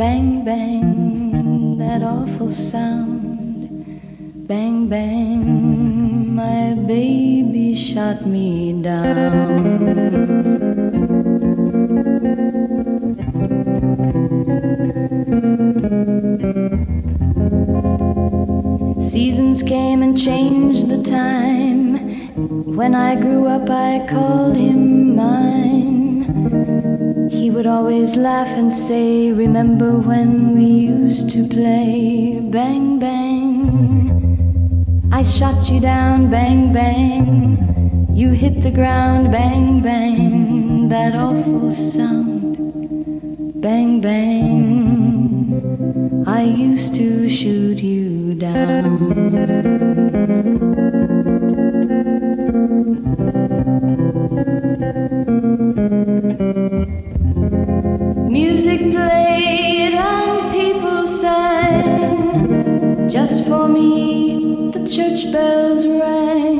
Bang, bang. That awful sound. Bang, bang. My baby shot me down. Seasons came and changed the time. When I grew up, I called him mine. Would always laugh and say, Remember when we used to play? Bang, bang. I shot you down, bang, bang. You hit the ground, bang, bang. That awful sound, bang, bang. I used to shoot you down. Me, the church bells rang.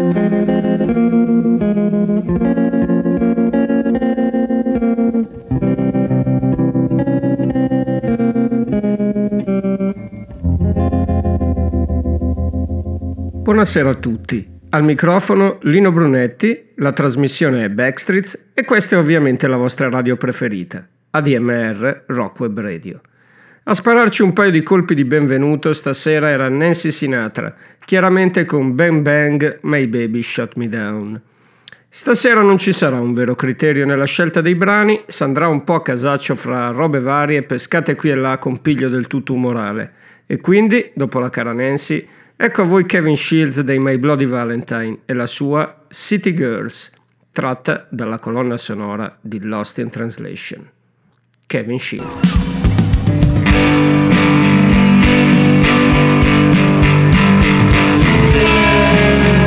Buonasera a tutti. Al microfono Lino Brunetti, la trasmissione è Backstreets e questa è ovviamente la vostra radio preferita, ADMR Rock Web Radio. A spararci un paio di colpi di benvenuto stasera era Nancy Sinatra, chiaramente con Bang Bang My Baby Shut Me Down. Stasera non ci sarà un vero criterio nella scelta dei brani, si andrà un po' a casaccio fra robe varie pescate qui e là con piglio del tutto umorale. E quindi, dopo la cara Nancy, Ecco a voi Kevin Shields dei My Bloody Valentine e la sua City Girls, tratta dalla colonna sonora di Lost in Translation. Kevin Shields. Yeah.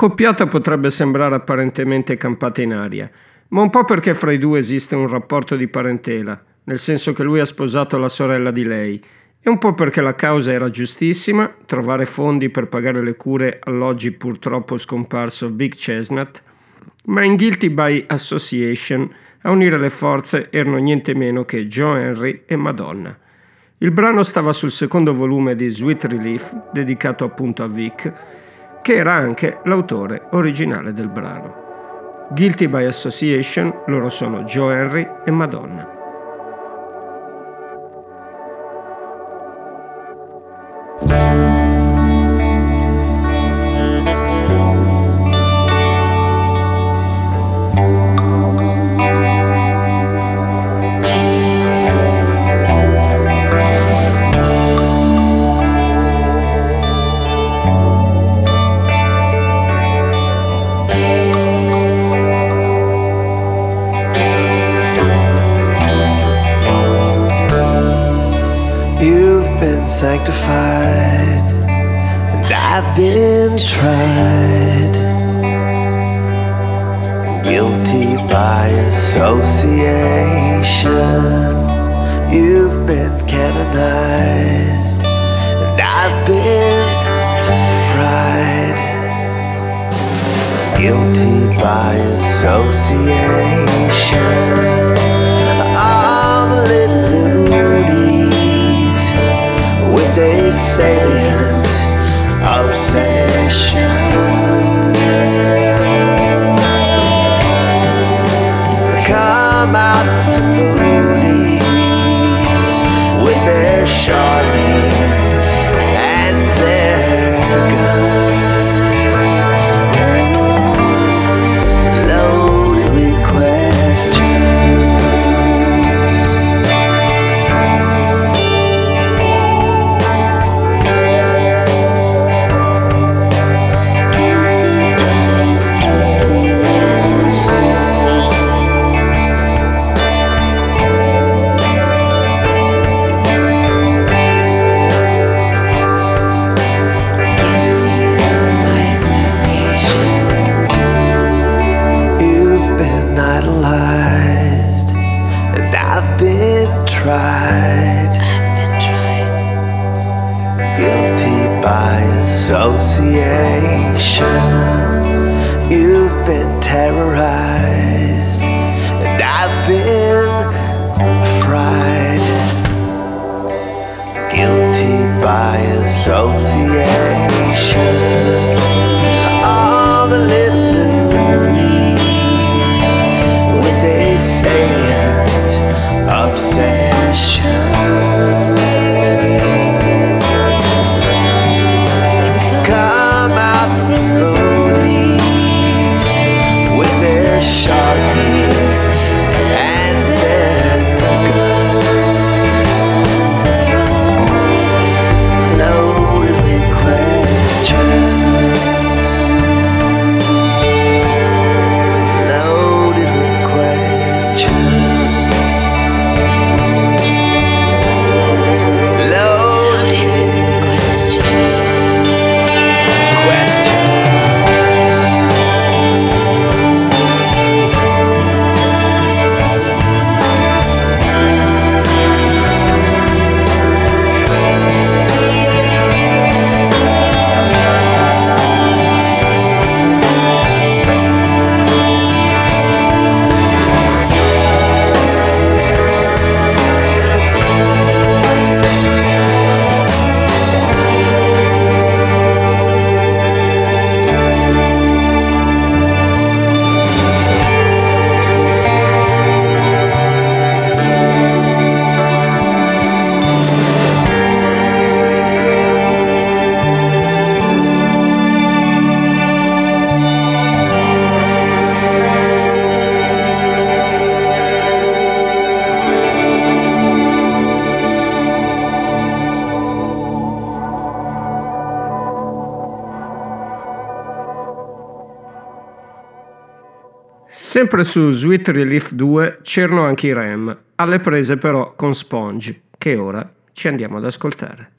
L'accoppiata potrebbe sembrare apparentemente campata in aria, ma un po' perché fra i due esiste un rapporto di parentela, nel senso che lui ha sposato la sorella di lei, e un po' perché la causa era giustissima, trovare fondi per pagare le cure all'oggi purtroppo scomparso Big Chestnut, ma in Guilty by Association a unire le forze erano niente meno che Joe Henry e Madonna. Il brano stava sul secondo volume di Sweet Relief, dedicato appunto a Vic, che era anche l'autore originale del brano. Guilty by Association, loro sono Joe Henry e Madonna. Sanctified, and I've been tried, guilty by association. You've been canonized, and I've been fried, guilty by association. Salient obsession. Come out from moonies with their sharpies association. You've been terrorized, and I've been fried. Guilty by association. Sempre su Sweet Relief 2 c'erano anche i Rem, alle prese però con Sponge, che ora ci andiamo ad ascoltare.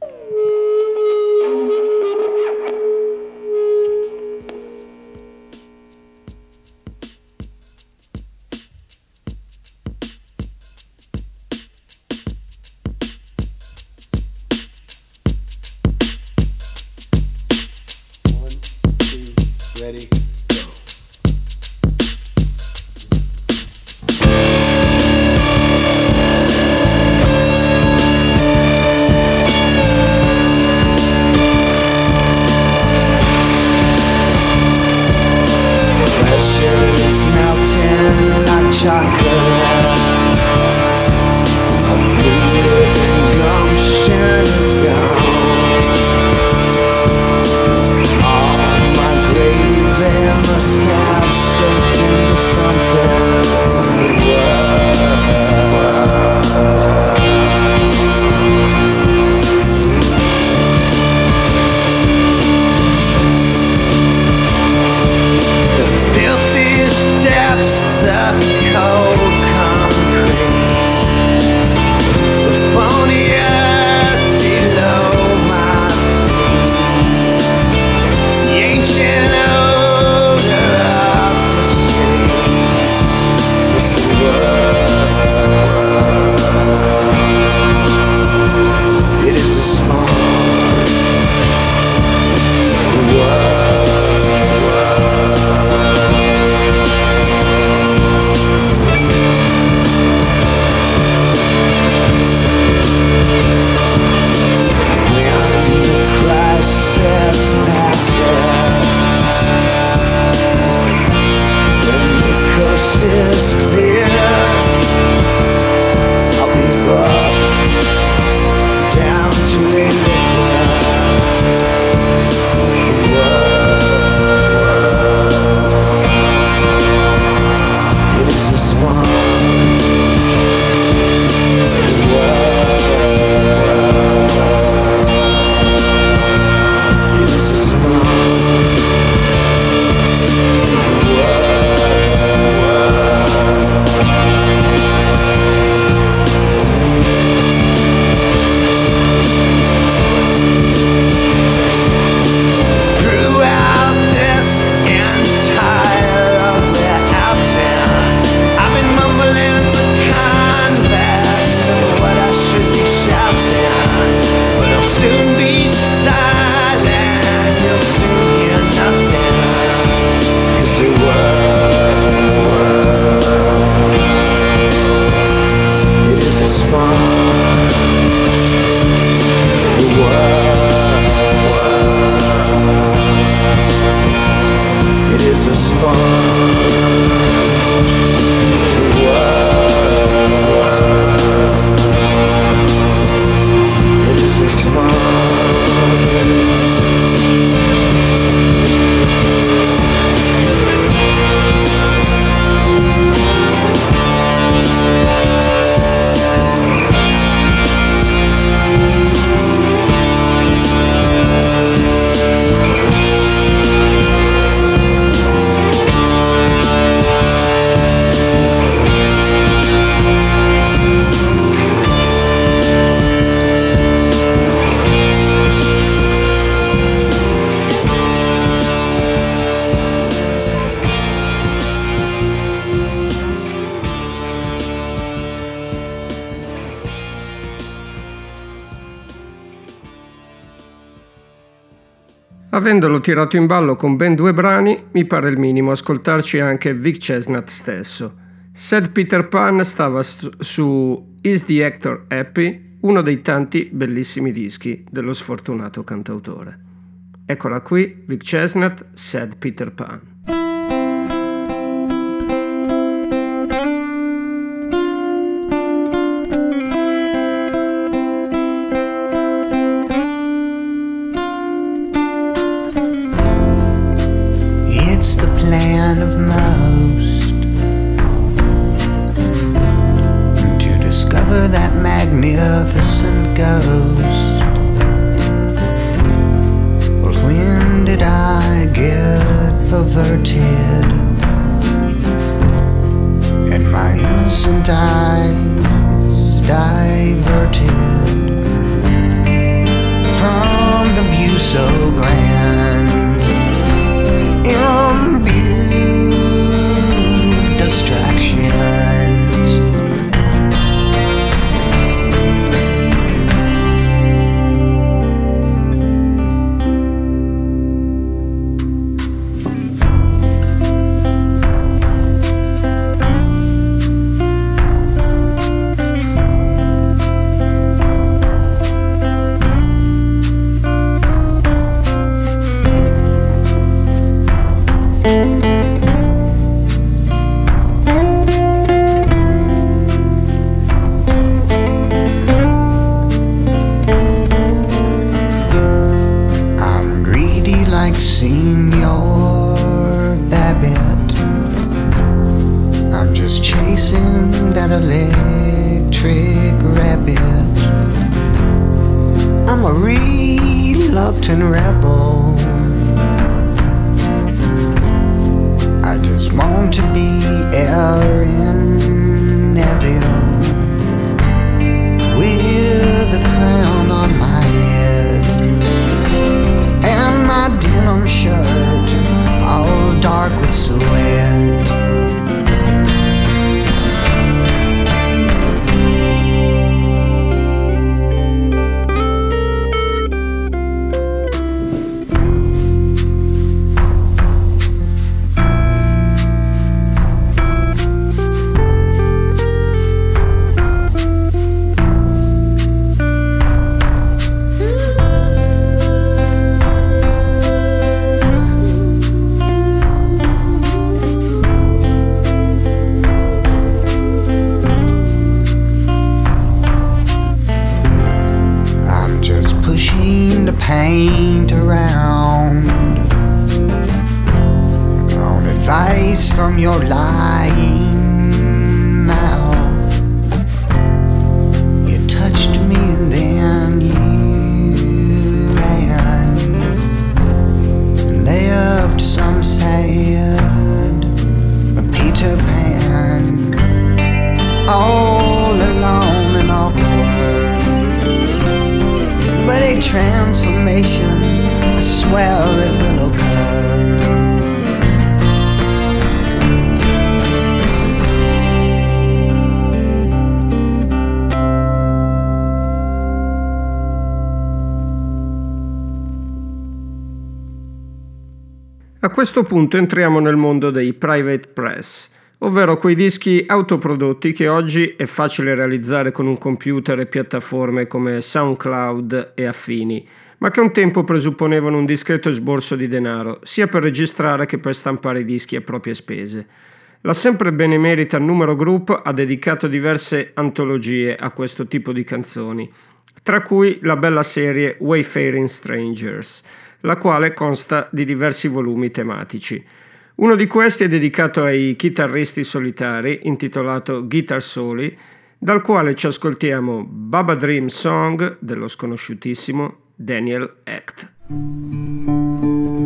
tirato in ballo con ben due brani, mi pare il minimo ascoltarci anche Vic Chesnut stesso. Sad Peter Pan stava su Is the Actor Happy, uno dei tanti bellissimi dischi dello sfortunato cantautore. Eccola qui, Vic Chesnut, Sad Peter Pan. Questo punto entriamo nel mondo dei private press, ovvero quei dischi autoprodotti che oggi è facile realizzare con un computer e piattaforme come SoundCloud e affini, ma che un tempo presupponevano un discreto esborso di denaro, sia per registrare che per stampare i dischi a proprie spese. La sempre benemerita Numero Group ha dedicato diverse antologie a questo tipo di canzoni, tra cui la bella serie Wayfaring Strangers, la quale consta di diversi volumi tematici. Uno di questi è dedicato ai chitarristi solitari, intitolato Guitar Soli, dal quale ci ascoltiamo Baba Dream Song dello sconosciutissimo Daniel Act.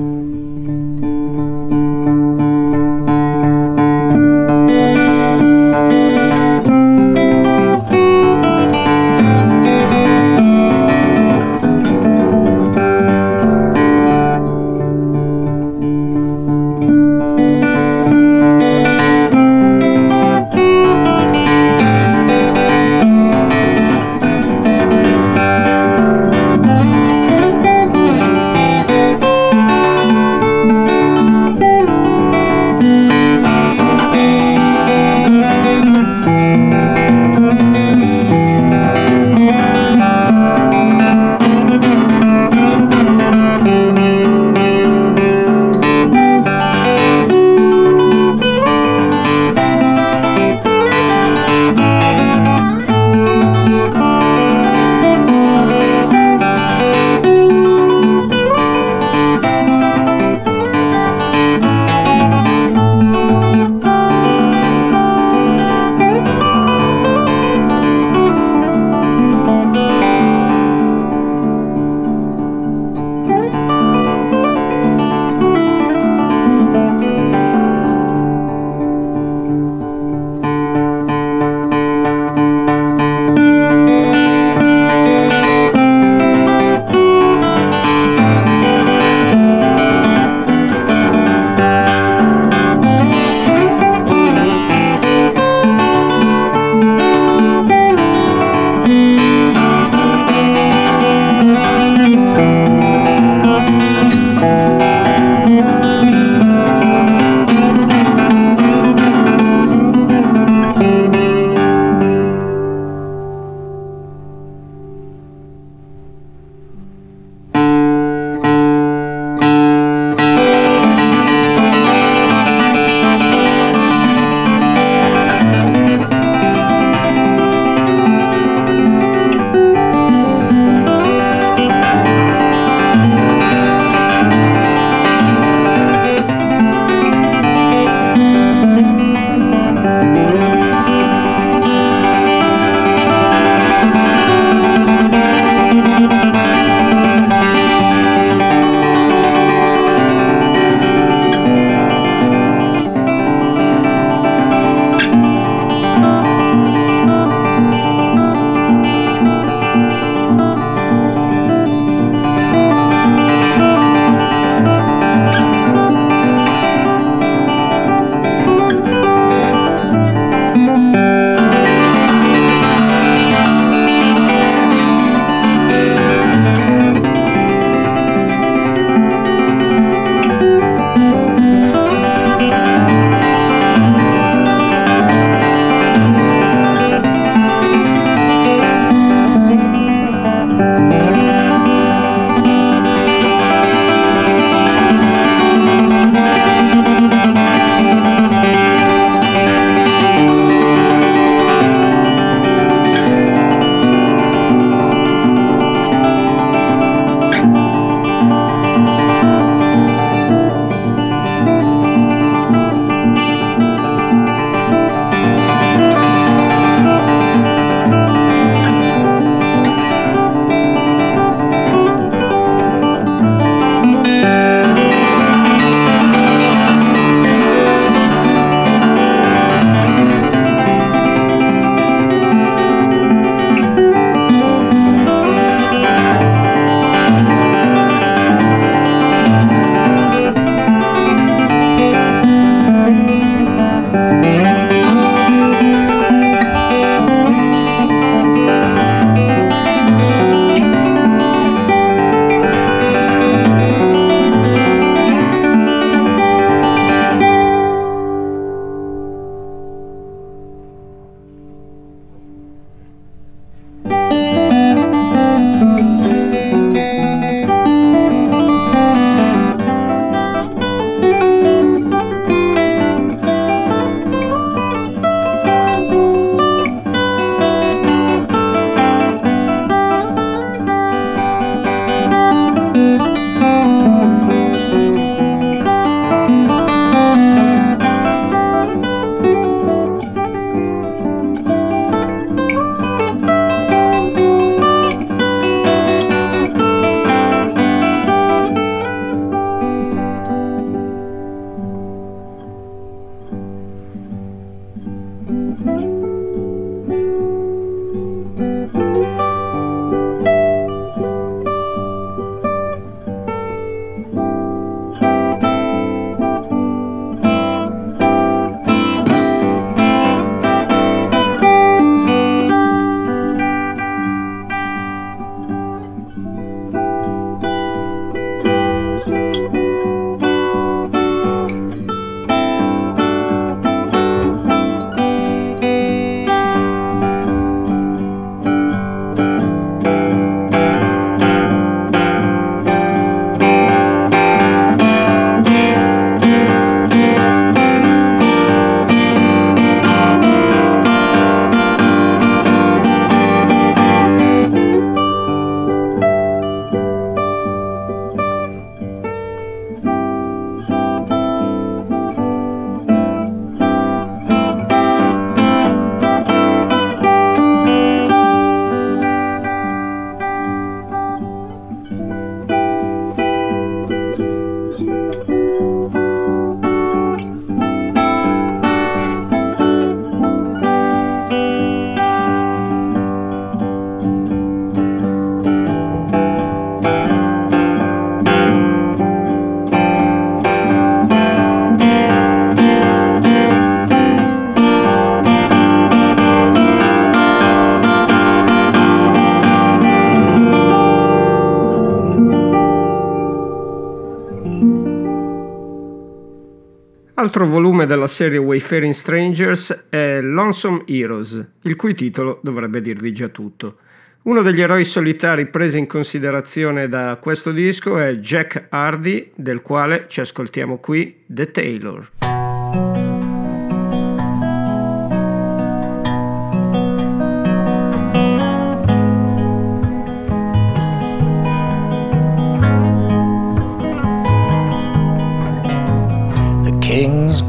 L'altro volume della serie Wayfaring Strangers è Lonesome Heroes, il cui titolo dovrebbe dirvi già tutto. Uno degli eroi solitari presi in considerazione da questo disco è Jack Hardy, del quale ci ascoltiamo qui The Taylor.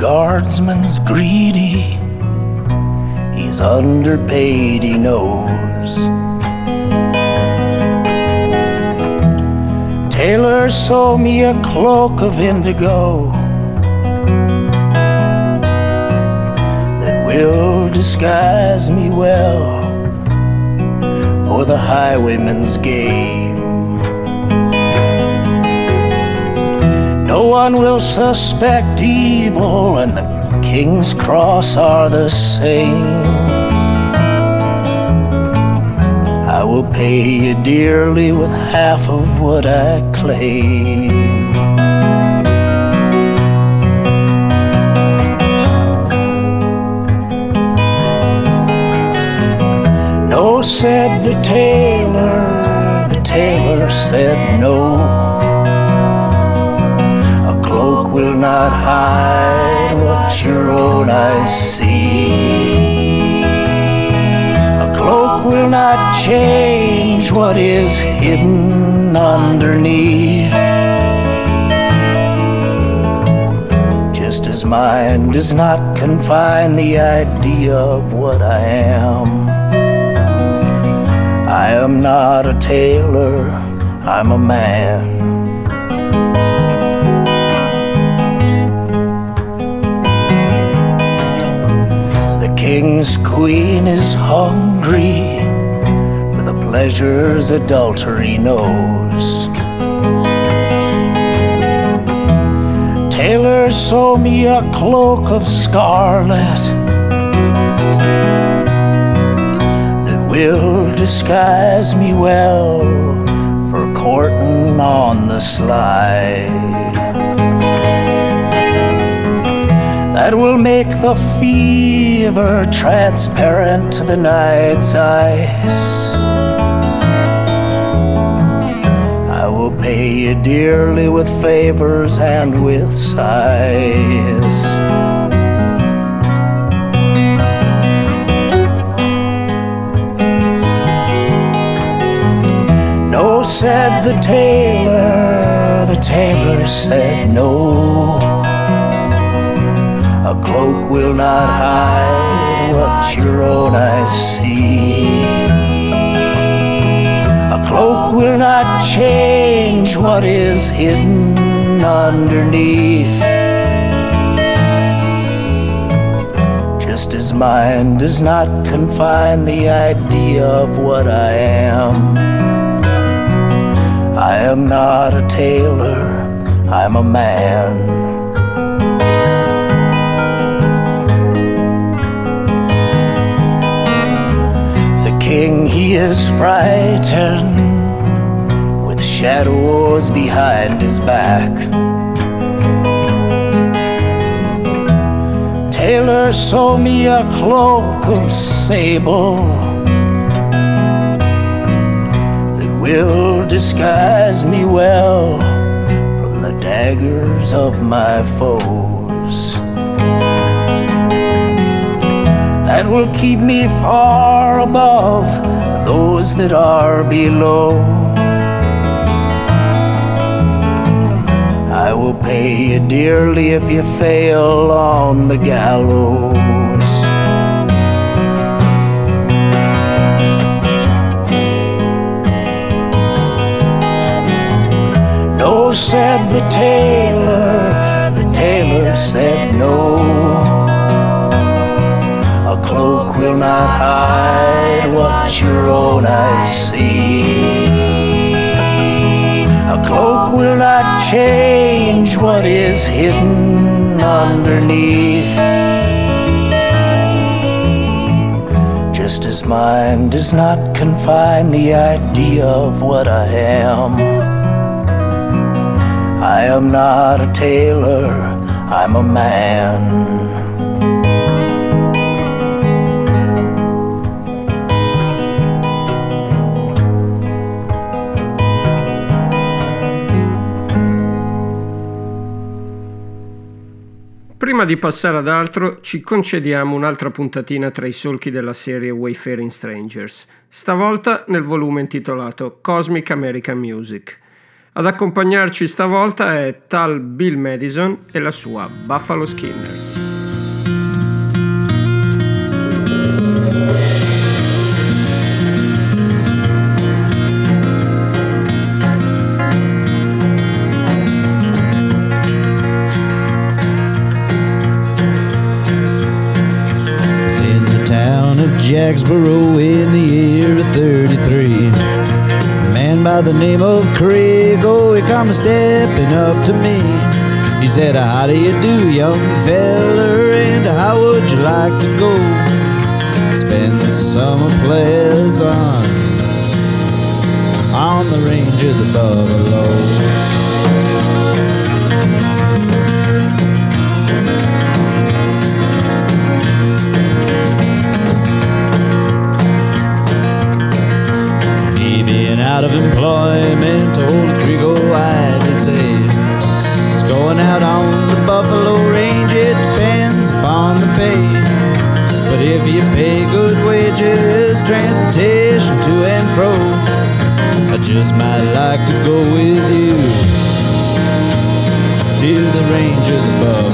Guardsman's greedy. He's underpaid, he knows. Tailor sold me a cloak of indigo that will disguise me well for the highwayman's game. No one will suspect evil, and the king's cross are the same. I will pay you dearly with half of what I claim. No, said the tailor, the tailor said no. Will not hide what your own eyes see. A cloak will not change what is hidden underneath. Just as mine does not confine the idea of what I am. I am not a tailor, I'm a man. King's queen is hungry for the pleasures adultery knows. Tailor sold me a cloak of scarlet that will disguise me well for courting on the sly. That will make the fever transparent to the night's ice. I will pay you dearly with favors and with sighs. No, said the tailor, the tailor said no. A cloak will not hide what your own eyes see. A cloak will not change what is hidden underneath. Just as mine does not confine the idea of what I am. I am not a tailor, I'm a man. He is frightened with shadows behind his back. Tailor sold me a cloak of sable that will disguise me well from the daggers of my foes that will keep me far above those that are below. I will pay you dearly if you fail on the gallows. No, said the tailor, the tailor said no cloak will not hide what your own eyes see. A cloak will not change what is hidden underneath. Just as mine does not confine the idea of what I am. I am not a tailor, I'm a man. Prima di passare ad altro, ci concediamo un'altra puntatina tra i solchi della serie Wayfaring Strangers, stavolta nel volume intitolato Cosmic American Music. Ad accompagnarci stavolta è tal Bill Madison e la sua Buffalo Skinners. Jacksboro in the year of 33. A man by the name of Craig, oh, he come stepping up to me. He said, How do you do, young feller, and how would you like to go? Spend the summer pleasant on the range of the Buffalo. Employment, old Crego, I did say, it's going out on the Buffalo Range, it depends upon the pay. But if you pay good wages, transportation to and fro, I just might like to go with you. To the ranges of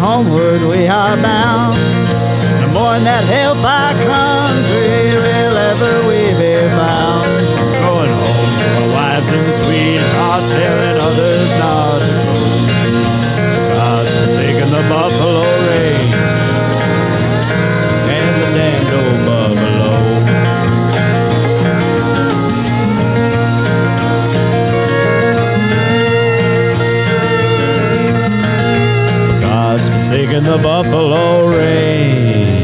homeward we are bound. No more than that hellfire country will ever we be found. Going home to our wives and sweethearts, staring others not to go. God's forsaken the buffalo Forsaken the buffalo range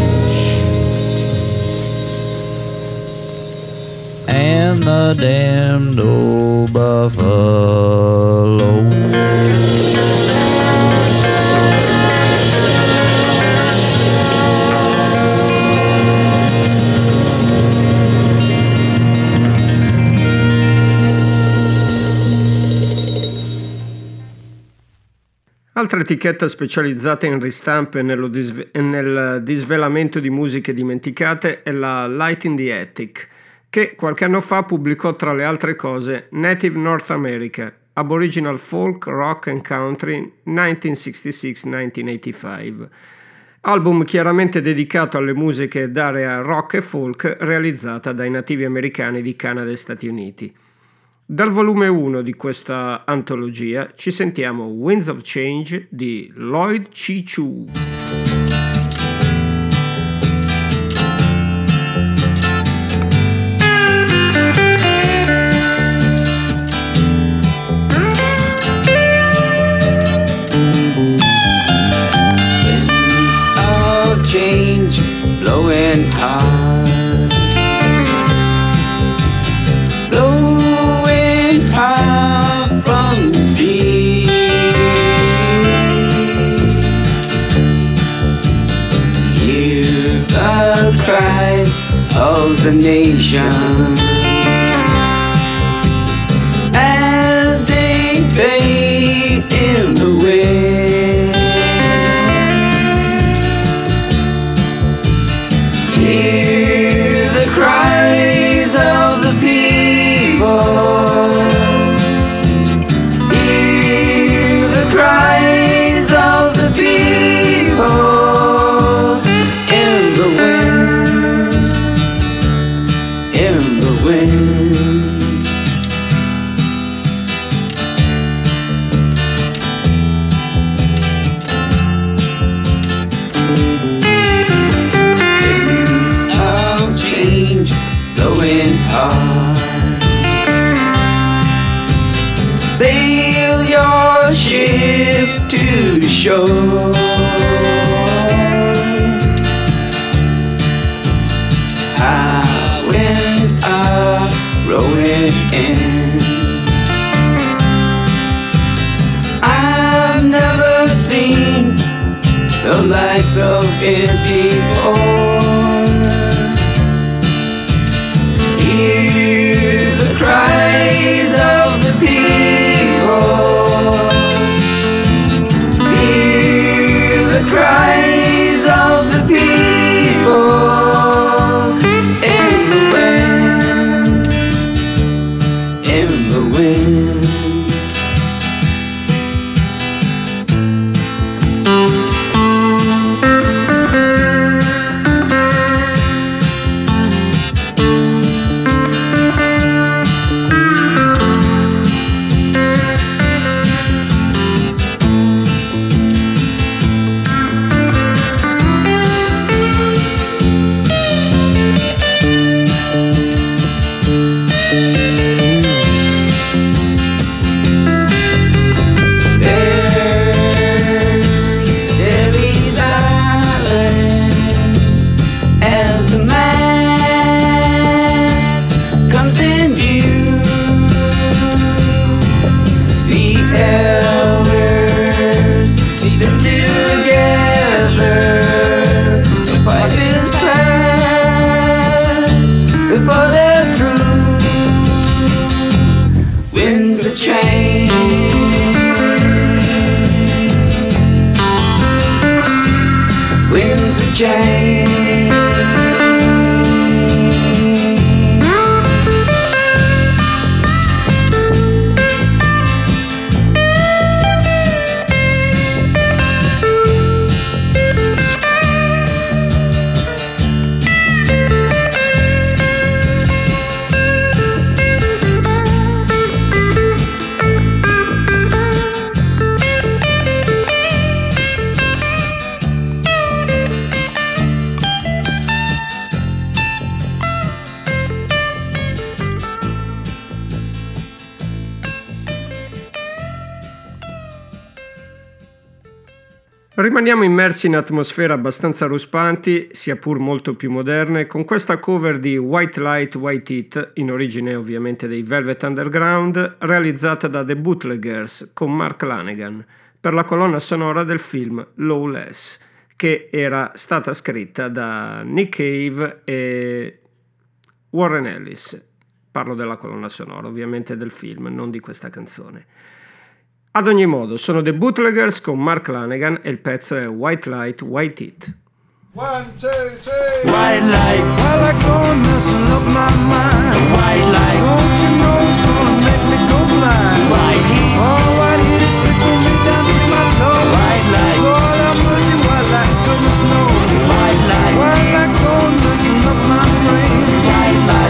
and the damned old buffalo. Altra etichetta specializzata in ristampe e nel disvelamento di musiche dimenticate è la Light in the Attic, che qualche anno fa pubblicò tra le altre cose Native North America, Aboriginal Folk, Rock and Country 1966-1985, album chiaramente dedicato alle musiche d'area rock e folk realizzata dai nativi americani di Canada e Stati Uniti. Dal volume 1 di questa antologia ci sentiamo Winds of Change di Lloyd Chichu. of of shore. High winds are rolling in. I've never seen the likes of it before. Immersi in atmosfere abbastanza ruspanti, sia pur molto più moderne, con questa cover di White Light, White Heat, in origine ovviamente dei Velvet Underground, realizzata da The Bootleggers con Mark Lanegan per la colonna sonora del film Lawless, che era stata scritta da Nick Cave e Warren Ellis. Parlo della colonna sonora, ovviamente del film, non di questa canzone. Ad ogni modo, sono The Bootleggers con Mark Lanegan e il pezzo è White Light, White Heat. One, two, three. White light, Well, I go messing up my mind. white light, Don't you know it's gonna make me go blind? white heat, Oh, white heat, it tickle me down to my toes. white light, Lord have mercy, white light, goodness knows. white light, White light going messing up my brain. white light,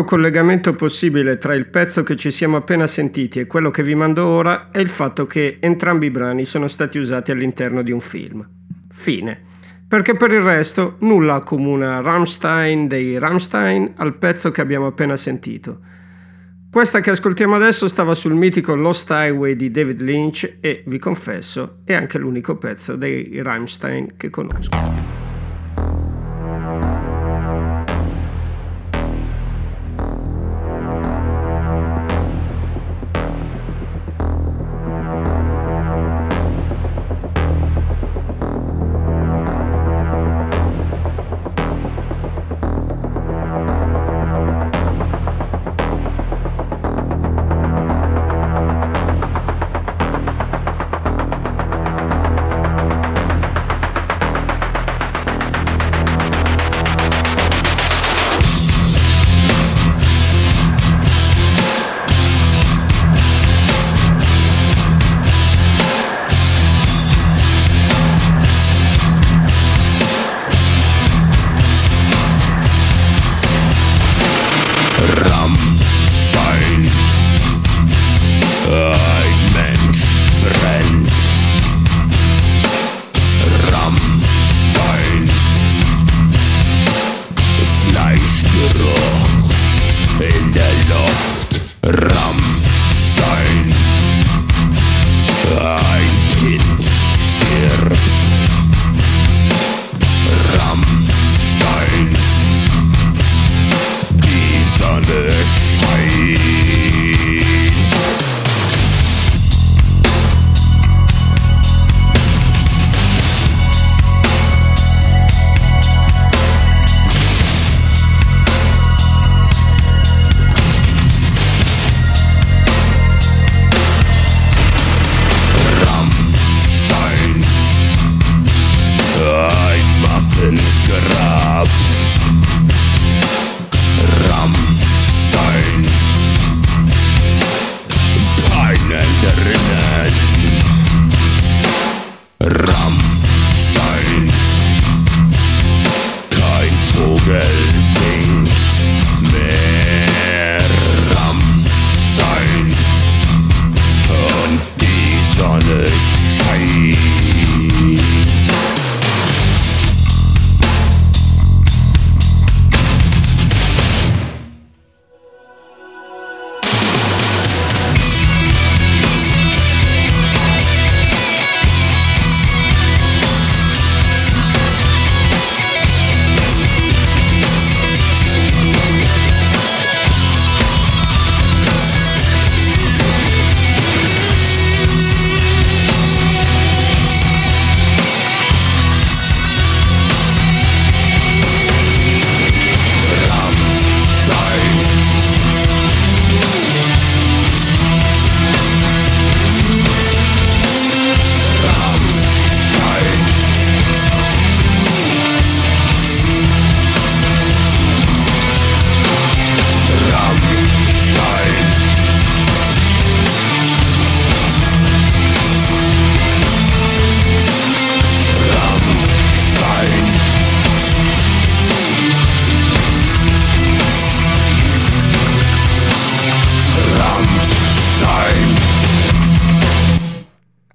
L'unico collegamento possibile tra il pezzo che ci siamo appena sentiti e quello che vi mando ora è il fatto che entrambi i brani sono stati usati all'interno di un film. Fine. Perché per il resto nulla accomuna Rammstein dei Rammstein al pezzo che abbiamo appena sentito. Questa che ascoltiamo adesso stava sul mitico Lost Highway di David Lynch e, vi confesso, è anche l'unico pezzo dei Rammstein che conosco.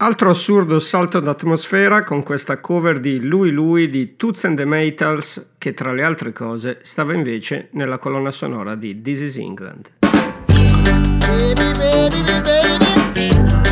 Altro assurdo salto d'atmosfera con questa cover di Lui Lui di Toots and the Maytals che tra le altre cose stava invece nella colonna sonora di This is England. Baby, baby, baby,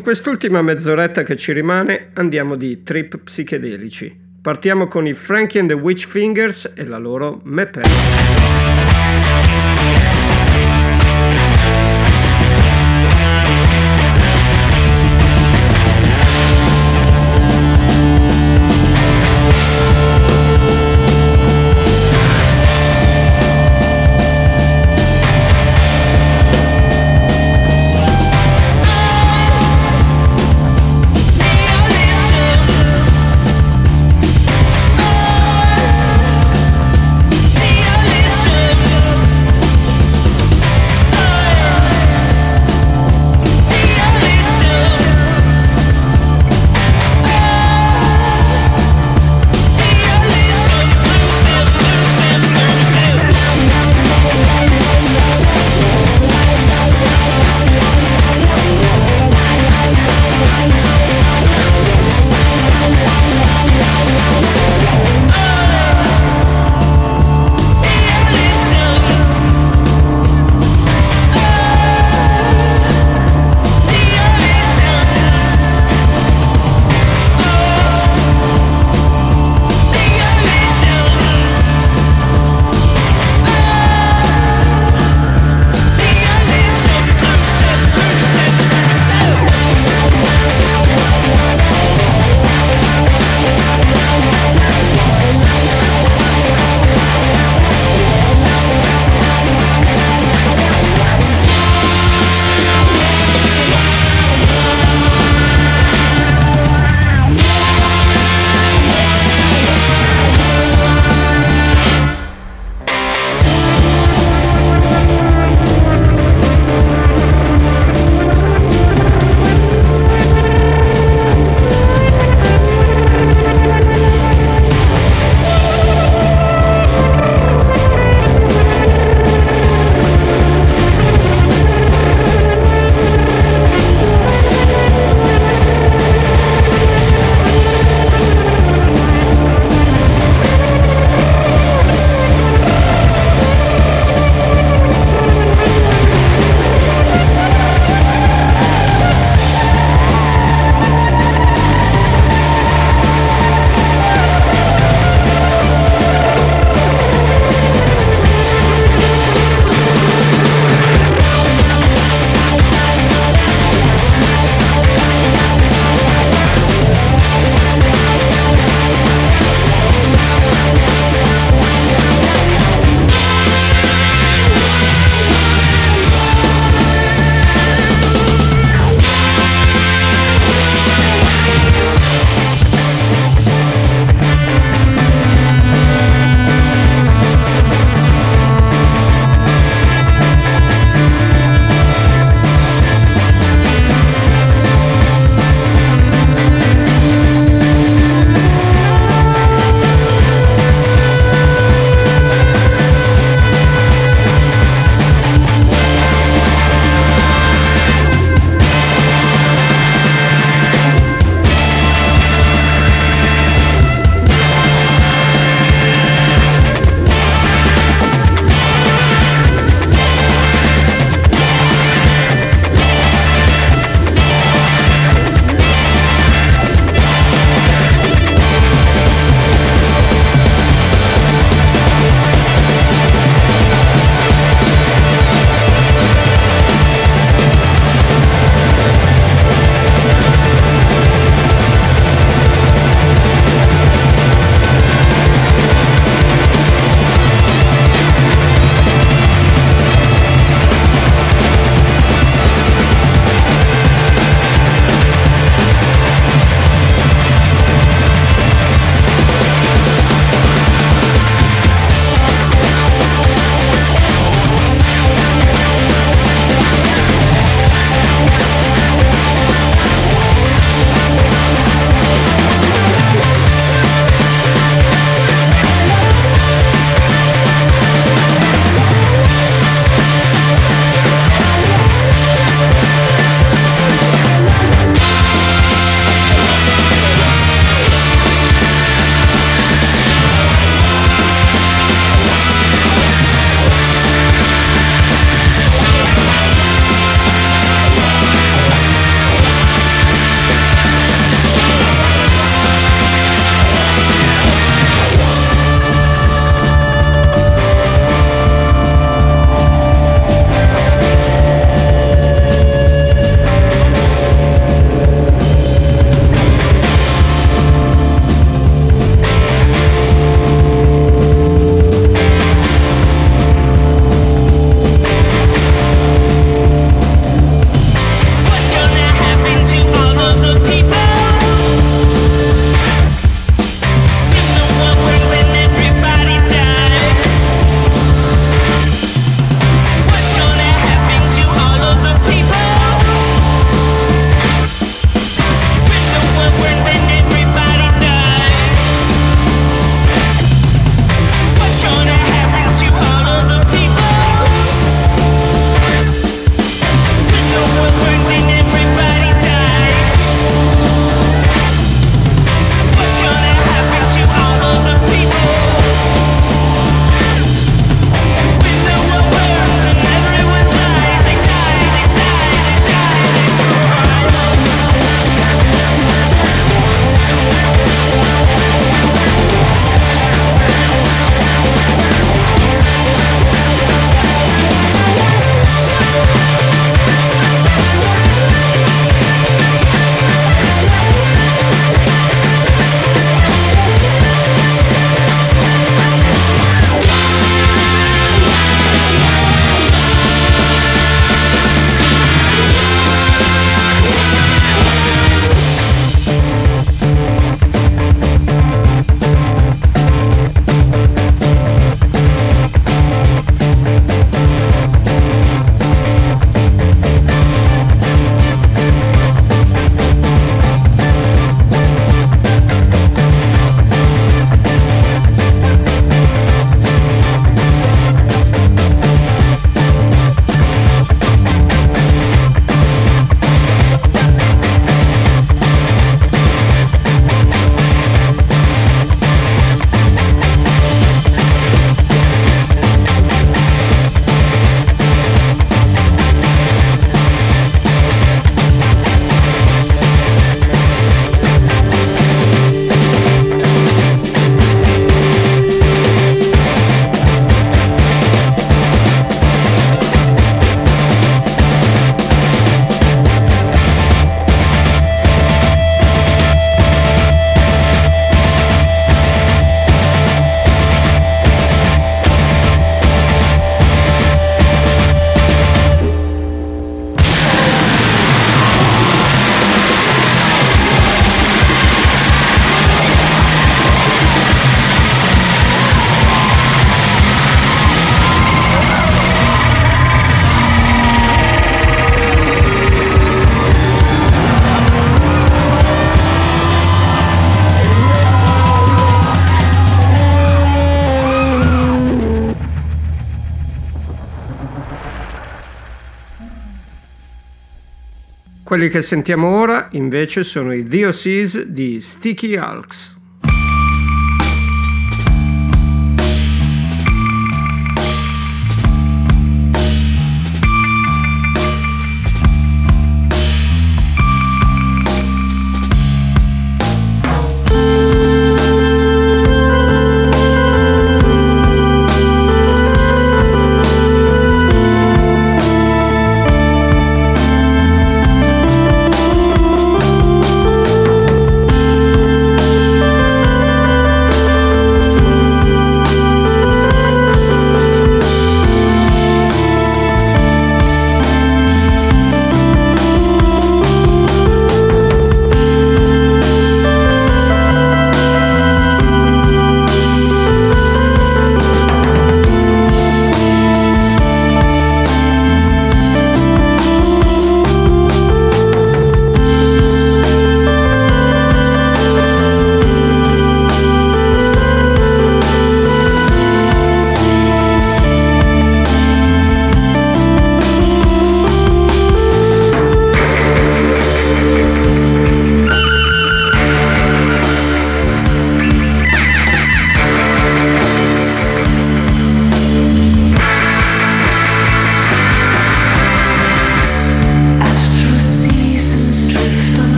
In quest'ultima mezz'oretta che ci rimane andiamo di trip psichedelici. Partiamo con i Frankie and the Witch Fingers e la loro Mepper. Quelli che sentiamo ora invece sono i DOCs di Sticky Hulks.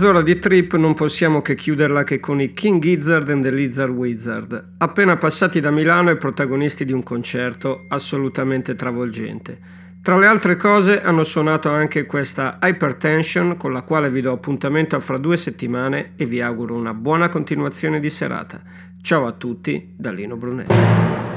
Mezz'ora di trip non possiamo che chiuderla che con i King Gizzard and the Lizard Wizard, appena passati da Milano e protagonisti di un concerto assolutamente travolgente. Tra le altre cose hanno suonato anche questa Hypertension con la quale vi do appuntamento fra due settimane e vi auguro una buona continuazione di serata. Ciao a tutti da Lino Brunetti.